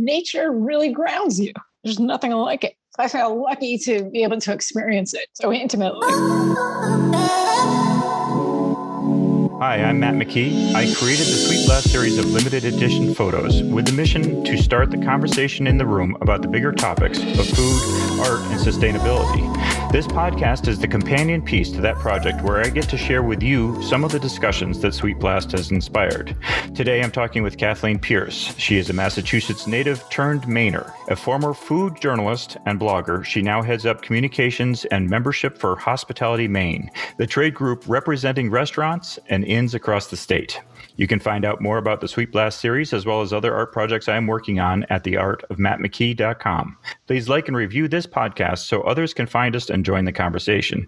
nature really grounds you. There's nothing like it. I feel lucky to be able to experience it so intimately. Hi, I'm Matt McKee. I created the Sweet Blast series of limited edition photos with the mission to start the conversation in the room about the bigger topics of food, art, and sustainability. This podcast is the companion piece to that project where I get to share with you some of the discussions that Sweet Blast has inspired. Today I'm talking with Kathleen Pierce. She is a Massachusetts native turned Mainer. A former food journalist and blogger, she now heads up communications and membership for Hospitality Maine, the trade group representing restaurants and inns across the state. You can find out more about the Sweet Blast series as well as other art projects I am working on at theartofmattmckee.com. Please like and review this podcast so others can find us and join the conversation.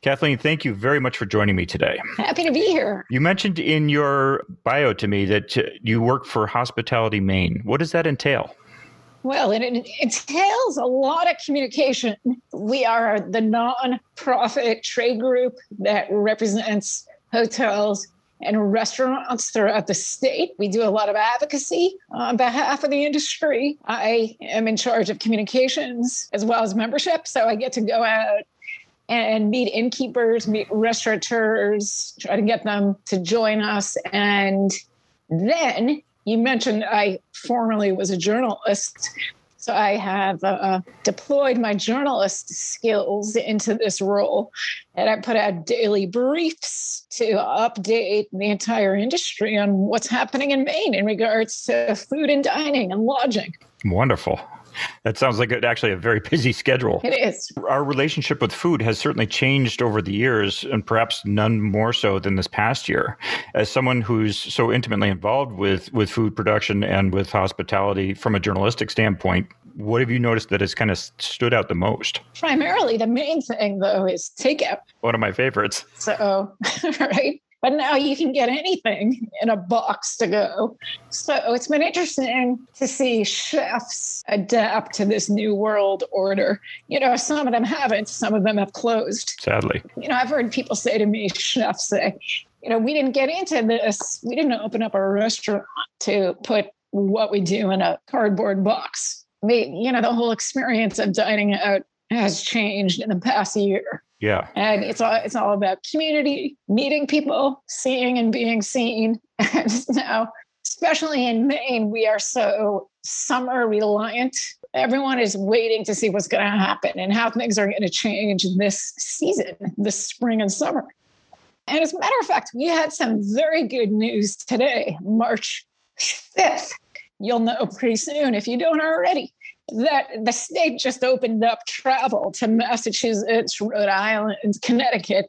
Kathleen, thank you very much for joining me today. Happy to be here. You mentioned in your bio to me that you work for Hospitality Maine. What does that entail? Well, it, it entails a lot of communication. We are the non-profit trade group that represents hotels, and restaurants throughout the state. We do a lot of advocacy on behalf of the industry. I am in charge of communications as well as membership. So I get to go out and meet innkeepers, meet restaurateurs, try to get them to join us. And then you mentioned I formerly was a journalist. So I have uh, deployed my journalist skills into this role, and I put out daily briefs to update the entire industry on what's happening in Maine in regards to food and dining and lodging. Wonderful. That sounds like actually a very busy schedule. It is. Our relationship with food has certainly changed over the years, and perhaps none more so than this past year. As someone who's so intimately involved with, with food production and with hospitality from a journalistic standpoint, what have you noticed that has kind of stood out the most? Primarily, the main thing though is takeout. One of my favorites. So, right but now you can get anything in a box to go. So it's been interesting to see chefs adapt to this new world order. You know, some of them haven't, some of them have closed. Sadly. You know, I've heard people say to me, chefs say, you know, we didn't get into this, we didn't open up a restaurant to put what we do in a cardboard box. We, you know, the whole experience of dining out has changed in the past year. Yeah. And it's all it's all about community, meeting people, seeing and being seen. And now, especially in Maine, we are so summer reliant. Everyone is waiting to see what's going to happen and how things are going to change this season, this spring and summer. And as a matter of fact, we had some very good news today, March 5th. You'll know pretty soon if you don't already that the state just opened up travel to Massachusetts, Rhode Island, Connecticut.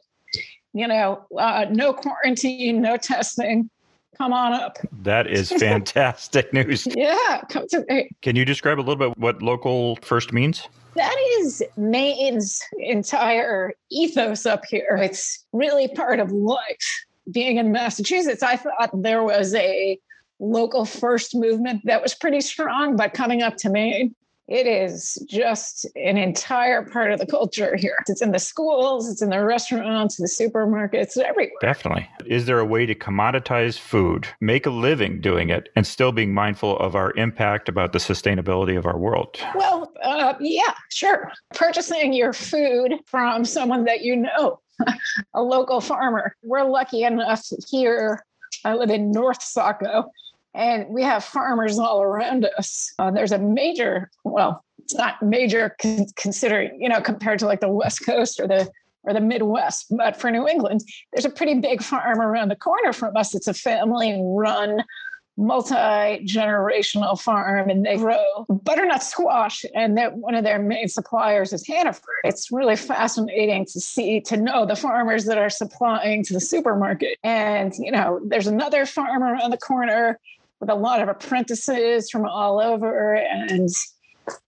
You know, uh, no quarantine, no testing. Come on up. That is fantastic news. Yeah, come to me. Can you describe a little bit what local first means? That is Maine's entire ethos up here. It's really part of life. Being in Massachusetts, I thought there was a local first movement that was pretty strong, but coming up to Maine, it is just an entire part of the culture here. It's in the schools, it's in the restaurants, the supermarkets, everywhere. Definitely. Is there a way to commoditize food, make a living doing it, and still being mindful of our impact about the sustainability of our world? Well, uh, yeah, sure. Purchasing your food from someone that you know, a local farmer. We're lucky enough here. I live in North Saco and we have farmers all around us. Uh, there's a major, well, it's not major con- considering, you know, compared to like the West Coast or the or the Midwest, but for New England, there's a pretty big farm around the corner from us. It's a family-run, multi-generational farm, and they grow butternut squash. And that one of their main suppliers is Hannaford. It's really fascinating to see to know the farmers that are supplying to the supermarket. And you know, there's another farm around the corner with a lot of apprentices from all over. And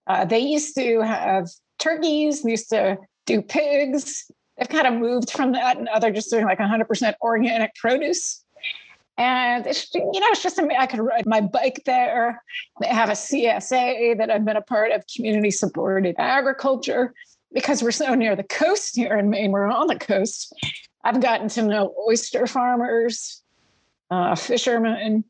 uh, they used to have turkeys, they used to do pigs. They've kind of moved from that, and now they're just doing like 100% organic produce. And it's, you know, it's just, I could ride my bike there. They have a CSA that I've been a part of, community supported agriculture, because we're so near the coast here in Maine. We're on the coast. I've gotten to know oyster farmers, uh, fishermen,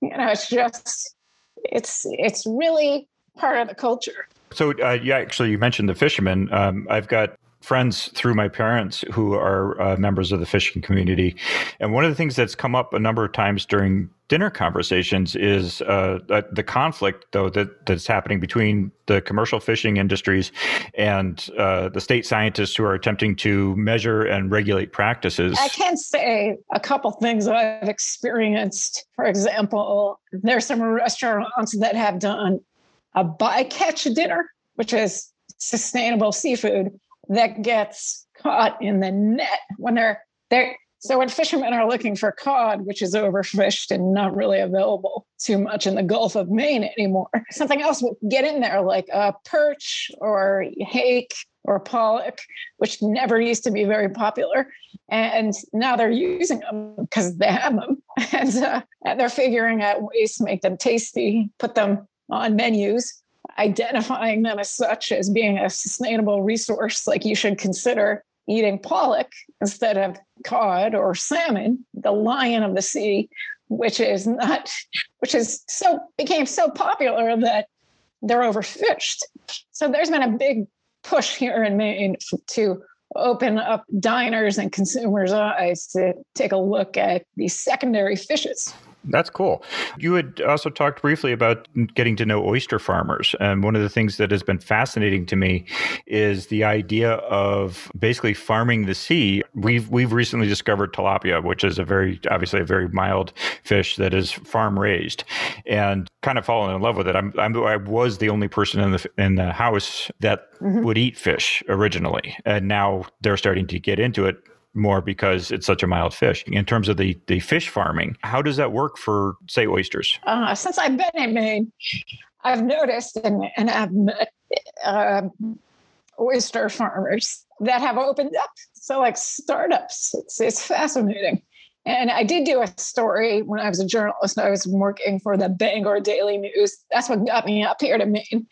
you know, it's just it's it's really part of the culture. So uh, yeah, actually, you mentioned the fishermen. Um, I've got friends through my parents who are uh, members of the fishing community. And one of the things that's come up a number of times during dinner conversations is uh, the conflict, though, that, that's happening between the commercial fishing industries and uh, the state scientists who are attempting to measure and regulate practices. I can say a couple things I've experienced. For example, there's some restaurants that have done a bycatch dinner, which is sustainable seafood that gets caught in the net when they're they're so when fishermen are looking for cod, which is overfished and not really available too much in the Gulf of Maine anymore, something else will get in there like a perch or hake or pollock, which never used to be very popular. And now they're using them because they have them. And, uh, and they're figuring out ways to make them tasty, put them on menus identifying them as such as being a sustainable resource, like you should consider eating pollock instead of cod or salmon, the lion of the sea, which is not, which is so became so popular that they're overfished. So there's been a big push here in Maine to open up diners and consumers' eyes to take a look at these secondary fishes. That's cool. You had also talked briefly about getting to know oyster farmers. And one of the things that has been fascinating to me is the idea of basically farming the sea. We've we've recently discovered tilapia, which is a very obviously a very mild fish that is farm raised, and kind of fallen in love with it. I'm, I'm i was the only person in the in the house that mm-hmm. would eat fish originally, and now they're starting to get into it more because it's such a mild fish. In terms of the, the fish farming, how does that work for, say, oysters? Uh, since I've been in Maine, I've noticed and, and I've met uh, oyster farmers that have opened up. So, like startups, it's, it's fascinating. And I did do a story when I was a journalist. I was working for the Bangor Daily News. That's what got me up here to Maine.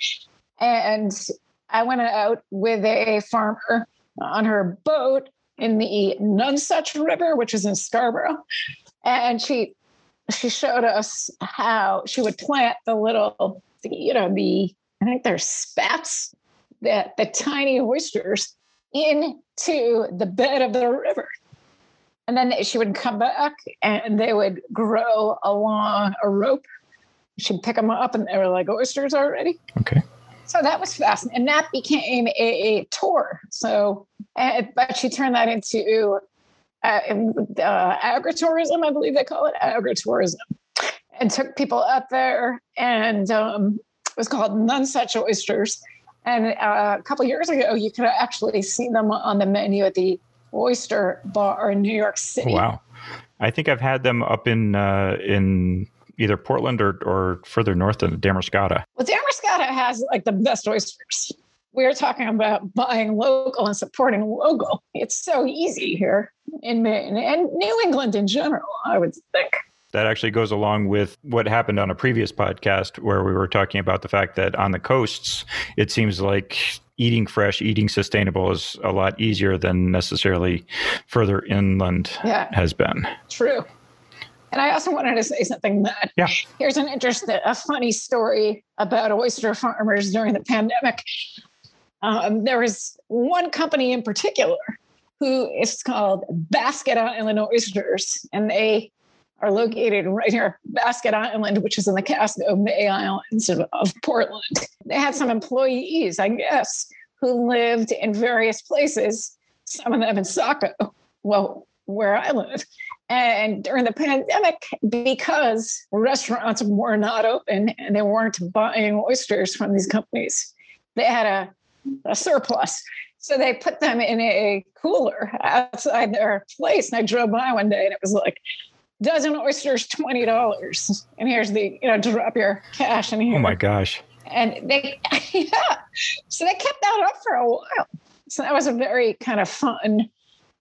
And I went out with a farmer on her boat in the Nonsuch River, which is in Scarborough. And she she showed us how she would plant the little, you know, the I think they're spats that the tiny oysters into the bed of the river. And then she would come back and they would grow along a rope. She'd pick them up and they were like oysters already. Okay. So that was fascinating. And that became a, a tour. So, uh, but she turned that into uh, uh, agritourism, I believe they call it agritourism, and took people up there. And um, it was called Nonsuch Oysters. And uh, a couple years ago, you could actually see them on the menu at the Oyster Bar in New York City. Wow. I think I've had them up in uh, in either Portland or, or further north than Damariscotta. Well, Damariscotta has like the best oysters. We're talking about buying local and supporting local. It's so easy here in Maine and New England in general, I would think. That actually goes along with what happened on a previous podcast where we were talking about the fact that on the coasts, it seems like eating fresh, eating sustainable is a lot easier than necessarily further inland yeah, has been. True. And I also wanted to say something that yeah. here's an interesting, a funny story about oyster farmers during the pandemic. Um, there was one company in particular who is called Basket Island Oysters, and they are located right here, Basket Island, which is in the Casco Bay Islands of, of Portland. They had some employees, I guess, who lived in various places, some of them in Saco, well, where I live. And during the pandemic, because restaurants were not open and they weren't buying oysters from these companies, they had a, a surplus. So they put them in a cooler outside their place. And I drove by one day and it was like, dozen oysters, $20. And here's the, you know, drop your cash in oh here. Oh my gosh. And they, yeah. So they kept that up for a while. So that was a very kind of fun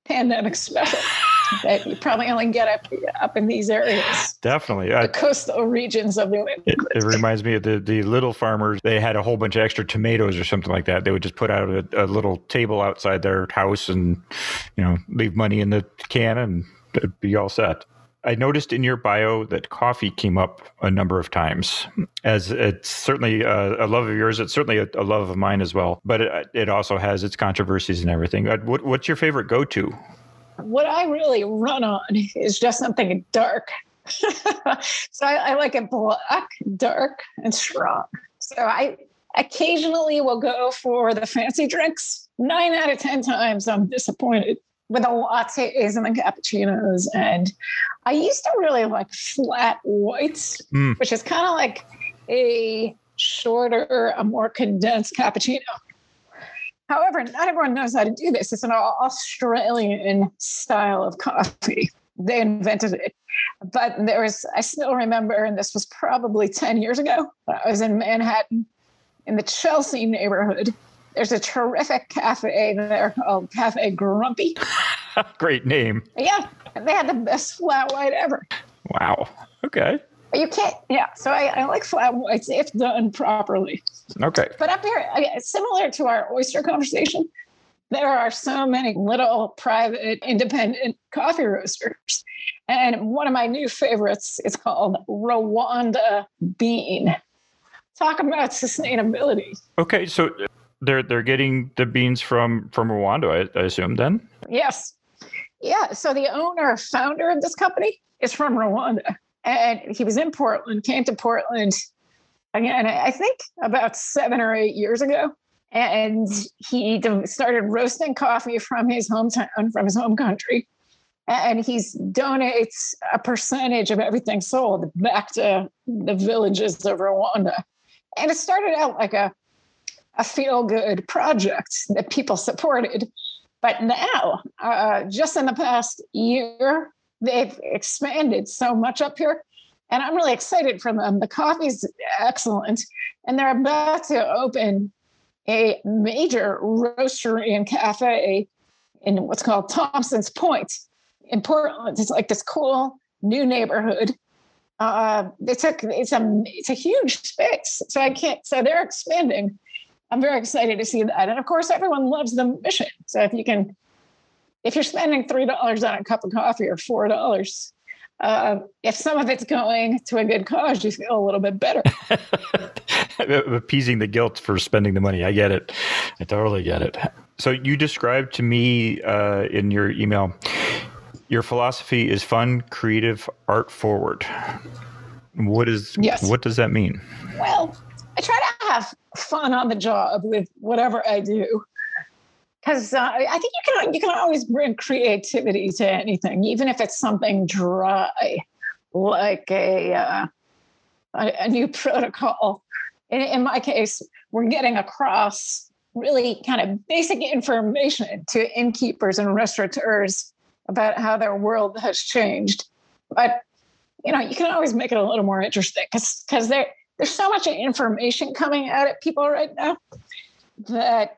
pandemic special that you probably only get up up in these areas. Definitely, the coastal regions of New England. It, it, reminds me of the the little farmers. They had a whole bunch of extra tomatoes or something like that. They would just put out a, a little table outside their house and you know leave money in the can and be all set. I noticed in your bio that coffee came up a number of times. As it's certainly a, a love of yours, it's certainly a, a, love of mine as well. But it, it also has its controversies and everything. What, what's your favorite go to? What I really run on is just something dark. so I, I like it black, dark, and strong. So I occasionally will go for the fancy drinks. Nine out of 10 times I'm disappointed with the lattes and the cappuccinos. And I used to really like flat whites, mm. which is kind of like a shorter, a more condensed cappuccino. However, not everyone knows how to do this. It's an Australian style of coffee. They invented it. But there was, I still remember, and this was probably 10 years ago. I was in Manhattan in the Chelsea neighborhood there's a terrific cafe there called Cafe Grumpy. Great name. Yeah, they had the best flat white ever. Wow. Okay. You can't, yeah. So I, I like flat whites if done properly. Okay. But up here, similar to our oyster conversation, there are so many little private independent coffee roasters. And one of my new favorites is called Rwanda Bean. Talk about sustainability. Okay, so they're they're getting the beans from from Rwanda, I, I assume. Then yes, yeah. So the owner, founder of this company, is from Rwanda, and he was in Portland. Came to Portland again, I think about seven or eight years ago, and he started roasting coffee from his hometown, from his home country. And he donates a percentage of everything sold back to the villages of Rwanda. And it started out like a a feel good project that people supported. But now, uh, just in the past year, they've expanded so much up here. And I'm really excited for them. The coffee's excellent. And they're about to open a major roastery and cafe in what's called Thompson's Point in Portland. It's like this cool new neighborhood. Uh, it's a it's a it's a huge space, so I can't. So they're expanding, I'm very excited to see that. And of course, everyone loves the mission. So if you can, if you're spending three dollars on a cup of coffee or four dollars, uh, if some of it's going to a good cause, you feel a little bit better. Appeasing the guilt for spending the money. I get it. I totally get it. So you described to me uh, in your email, your philosophy is fun, creative, art forward. What is? Yes. What does that mean? Well, I try to have fun on the job with whatever I do. Because uh, I think you can you can always bring creativity to anything, even if it's something dry, like a uh, a, a, new protocol. In, in my case, we're getting across really kind of basic information to innkeepers and restaurateurs about how their world has changed. But you know, you can always make it a little more interesting because because there there's so much information coming out at people right now that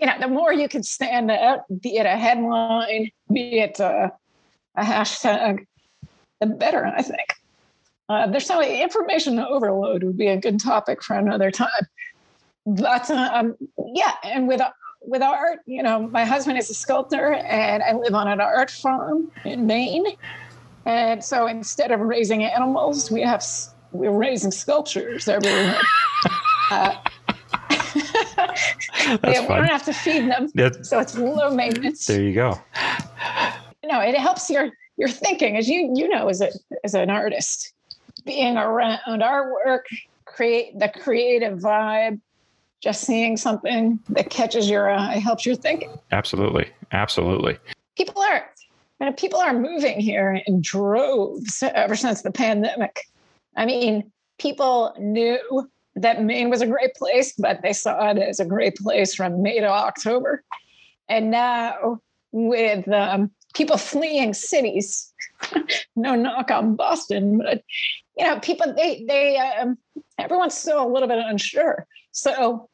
you know the more you can stand out, be it a headline, be it a, a hashtag, the better. I think uh, there's so information overload would be a good topic for another time. But um, yeah, and with with art, you know, my husband is a sculptor, and I live on an art farm in Maine. And so instead of raising animals, we have we're raising sculptures everywhere. uh, yeah, we don't have to feed them, That's, so it's low maintenance. There you go. You know, it helps your your thinking, as you you know, as a as an artist, being around artwork, create the creative vibe. Just seeing something that catches your eye helps your thinking. Absolutely, absolutely. People are, you know, people are moving here in droves ever since the pandemic. I mean, people knew that Maine was a great place, but they saw it as a great place from May to October. And now, with um, people fleeing cities, no knock on Boston, but you know, people they they um, everyone's still a little bit unsure. So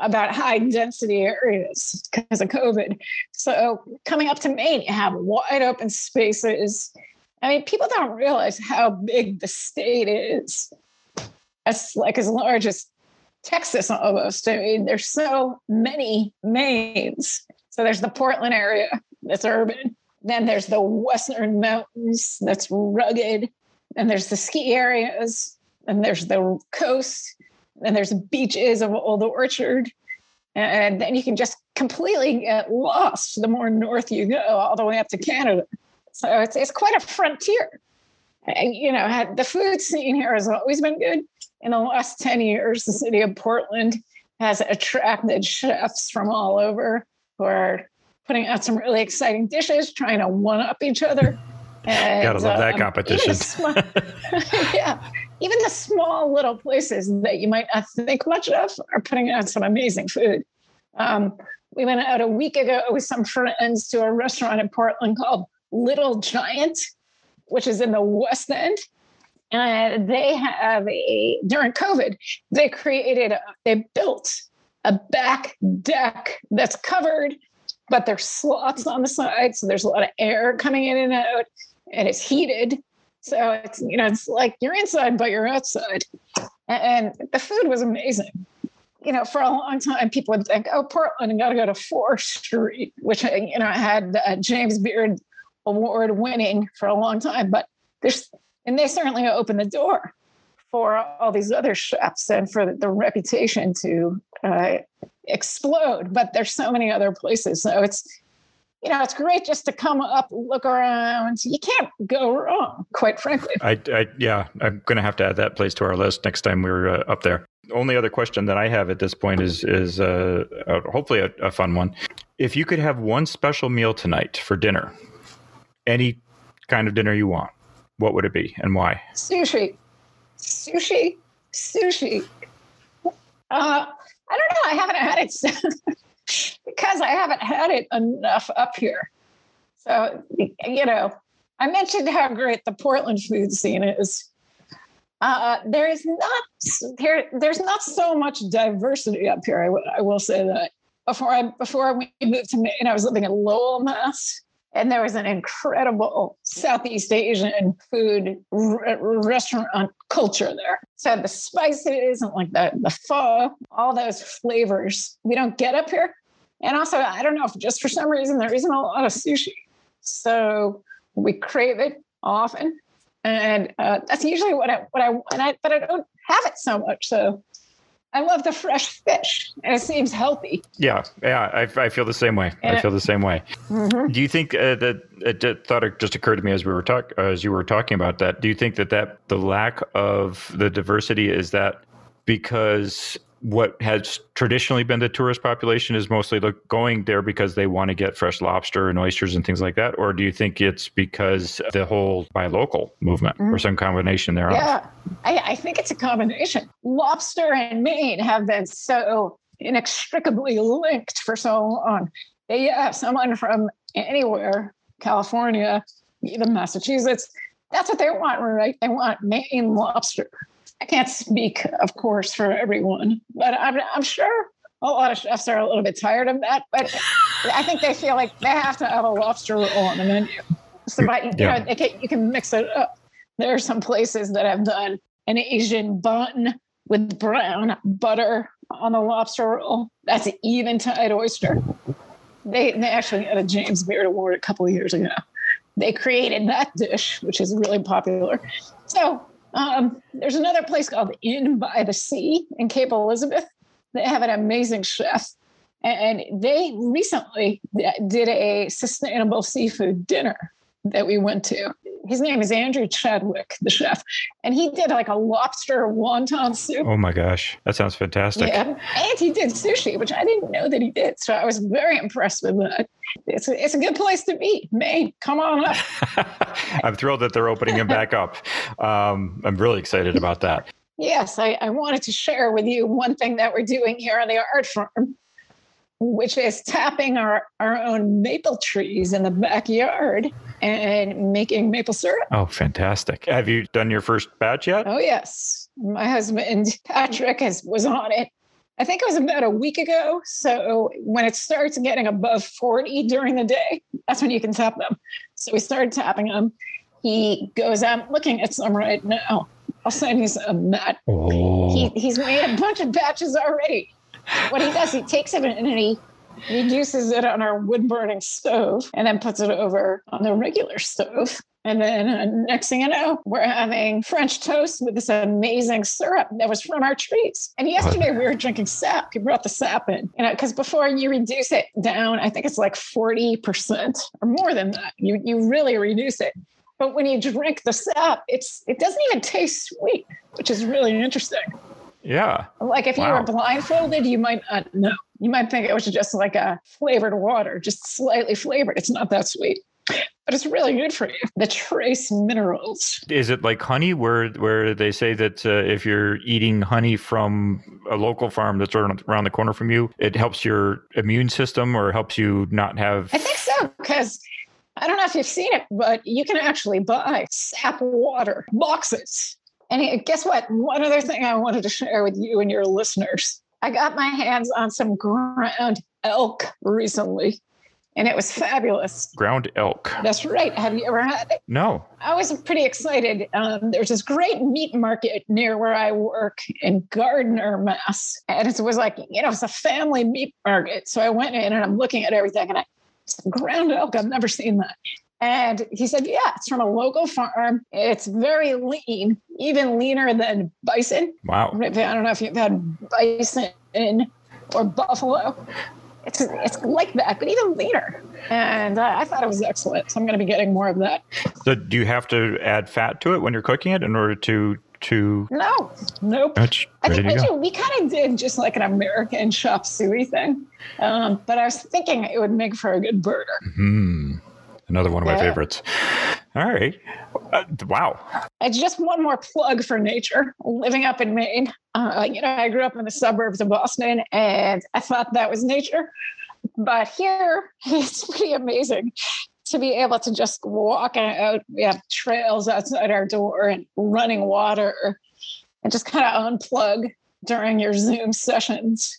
about high density areas because of COVID. So coming up to Maine, you have wide open spaces I mean, people don't realize how big the state is. It's like as large as Texas almost. I mean, there's so many Maines. So there's the Portland area that's urban. Then there's the Western Mountains that's rugged. And there's the ski areas. And there's the coast. And there's beaches of Old Orchard. And then you can just completely get lost the more north you go, all the way up to Canada. So it's, it's quite a frontier. You know, the food scene here has always been good. In the last 10 years, the city of Portland has attracted chefs from all over who are putting out some really exciting dishes, trying to one up each other. And, Gotta love that um, competition. Small, yeah. Even the small little places that you might not think much of are putting out some amazing food. Um, we went out a week ago with some friends to a restaurant in Portland called Little Giant, which is in the West End. And they have a, during COVID, they created, a, they built a back deck that's covered, but there's slots on the side. So there's a lot of air coming in and out, and it's heated. So it's, you know, it's like you're inside, but you're outside. And the food was amazing. You know, for a long time, people would think, oh, Portland, you got to go to Fore Street, which, you know, I had uh, James Beard award winning for a long time, but there's, and they certainly opened the door for all these other chefs and for the reputation to uh, explode. But there's so many other places. So it's, you know, it's great just to come up, look around. You can't go wrong, quite frankly. I, I yeah, I'm going to have to add that place to our list next time we're uh, up there. Only other question that I have at this point is is uh, hopefully a, a fun one. If you could have one special meal tonight for dinner, any kind of dinner you want, what would it be and why? Sushi. Sushi. Sushi. Uh, I don't know. I haven't had it because I haven't had it enough up here. So, you know, I mentioned how great the Portland food scene is. Uh, there is not there. There's not so much diversity up here. I, w- I will say that. Before I before we moved to Maine, I was living in Lowell, Mass, and there was an incredible Southeast Asian food r- restaurant culture there. So the spices and like the, the pho, all those flavors we don't get up here. And also, I don't know if just for some reason there isn't a lot of sushi. So we crave it often. And uh, that's usually what I, what I, and I, but I don't have it so much. So I love the fresh fish, and it seems healthy. Yeah, yeah, I, I feel the same way. And I feel the same way. Mm-hmm. Do you think uh, that it thought it just occurred to me as we were talk uh, as you were talking about that? Do you think that that the lack of the diversity is that because what has traditionally been the tourist population is mostly going there because they want to get fresh lobster and oysters and things like that? Or do you think it's because the whole buy local movement mm-hmm. or some combination thereof? Yeah, I, I think it's a combination. Lobster and Maine have been so inextricably linked for so long. They have someone from anywhere, California, even Massachusetts, that's what they want, right? They want Maine lobster. I can't speak, of course, for everyone, but I'm, I'm sure a lot of chefs are a little bit tired of that. But I think they feel like they have to have a lobster roll on the menu. So, but, you yeah. know, can, you can mix it up. There are some places that have done an Asian bun with brown butter on the lobster roll. That's an Eventide oyster. They, they actually had a James Beard Award a couple of years ago. They created that dish, which is really popular. So um, there's another place called Inn by the Sea in Cape Elizabeth. They have an amazing chef. And they recently did a sustainable seafood dinner that we went to. His name is Andrew Chadwick, the chef, and he did like a lobster wonton soup. Oh my gosh, that sounds fantastic! Yeah, and he did sushi, which I didn't know that he did. So I was very impressed with that. It's a, it's a good place to be. Maine, come on up. I'm thrilled that they're opening him back up. Um, I'm really excited about that. Yes, I, I wanted to share with you one thing that we're doing here on the art farm which is tapping our, our own maple trees in the backyard and making maple syrup. Oh, fantastic. Have you done your first batch yet? Oh, yes. My husband, Patrick, has, was on it. I think it was about a week ago. So when it starts getting above 40 during the day, that's when you can tap them. So we started tapping them. He goes, I'm looking at some right now. I'll send you some, Matt. Oh. He, he's made a bunch of batches already what he does, he takes it and he reduces it on our wood burning stove, and then puts it over on the regular stove. And then uh, next thing you know, we're having French toast with this amazing syrup that was from our trees. And yesterday we were drinking sap. He brought the sap in, you know, because before you reduce it down, I think it's like 40% or more than that. You, you really reduce it. But when you drink the sap, it's it doesn't even taste sweet, which is really interesting. Yeah. Like if wow. you were blindfolded, you might not know. You might think it was just like a flavored water, just slightly flavored. It's not that sweet but it's really good for you. The trace minerals. Is it like honey, where where they say that uh, if you're eating honey from a local farm that's around the corner from you, it helps your immune system or helps you not have? I think so because. I don't know if you've seen it, but you can actually buy sap water boxes. And guess what? One other thing I wanted to share with you and your listeners. I got my hands on some ground elk recently and it was fabulous. Ground elk. That's right. Have you ever had it? No. I was pretty excited. Um, there's this great meat market near where I work in Gardner, Mass. And it was like, you know, it's a family meat market. So I went in and I'm looking at everything and I said, ground elk, I've never seen that. And he said, Yeah, it's from a local farm. It's very lean, even leaner than bison. Wow. I don't know if you've had bison or buffalo it's it's like that, but even leaner. And uh, I thought it was excellent. So I'm going to be getting more of that. So do you have to add fat to it when you're cooking it in order to to? No, nope. That's I think we, do, we kind of did just like an American chop suey thing, um, but I was thinking it would make for a good burger. Hmm. Another one of my favorites. All right. Uh, wow. It's just one more plug for nature. Living up in Maine, uh, you know, I grew up in the suburbs of Boston and I thought that was nature. But here, it's pretty amazing to be able to just walk out. We have trails outside our door and running water and just kind of unplug during your Zoom sessions.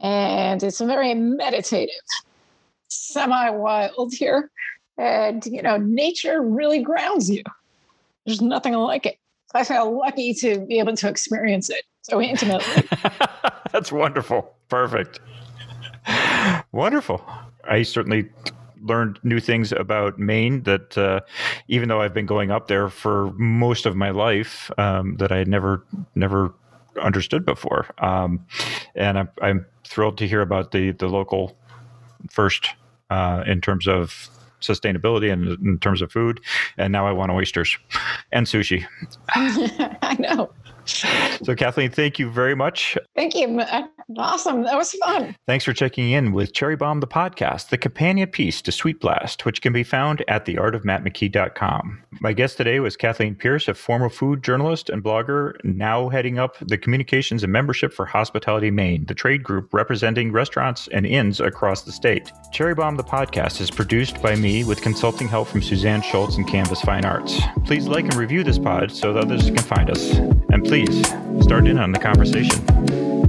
And it's very meditative, semi wild here. And, you know, nature really grounds you. There's nothing like it. I feel lucky to be able to experience it so intimately. That's wonderful. Perfect. Wonderful. I certainly learned new things about Maine that uh, even though I've been going up there for most of my life, um, that I had never never understood before. Um, and I'm, I'm, thrilled to hear about the the local first uh, in terms of sustainability and in terms of food. And now I want oysters and sushi. I know. So, Kathleen, thank you very much. Thank you. Awesome. That was fun. Thanks for checking in with Cherry Bomb the podcast, the companion piece to Sweet Blast, which can be found at theartofmattmckee.com. My guest today was Kathleen Pierce, a former food journalist and blogger, now heading up the communications and membership for Hospitality Maine, the trade group representing restaurants and inns across the state. Cherry Bomb the podcast, is produced by me with consulting help from Suzanne Schultz and Canvas Fine Arts. Please like and review this pod so that others can find us. And please start in on the conversation.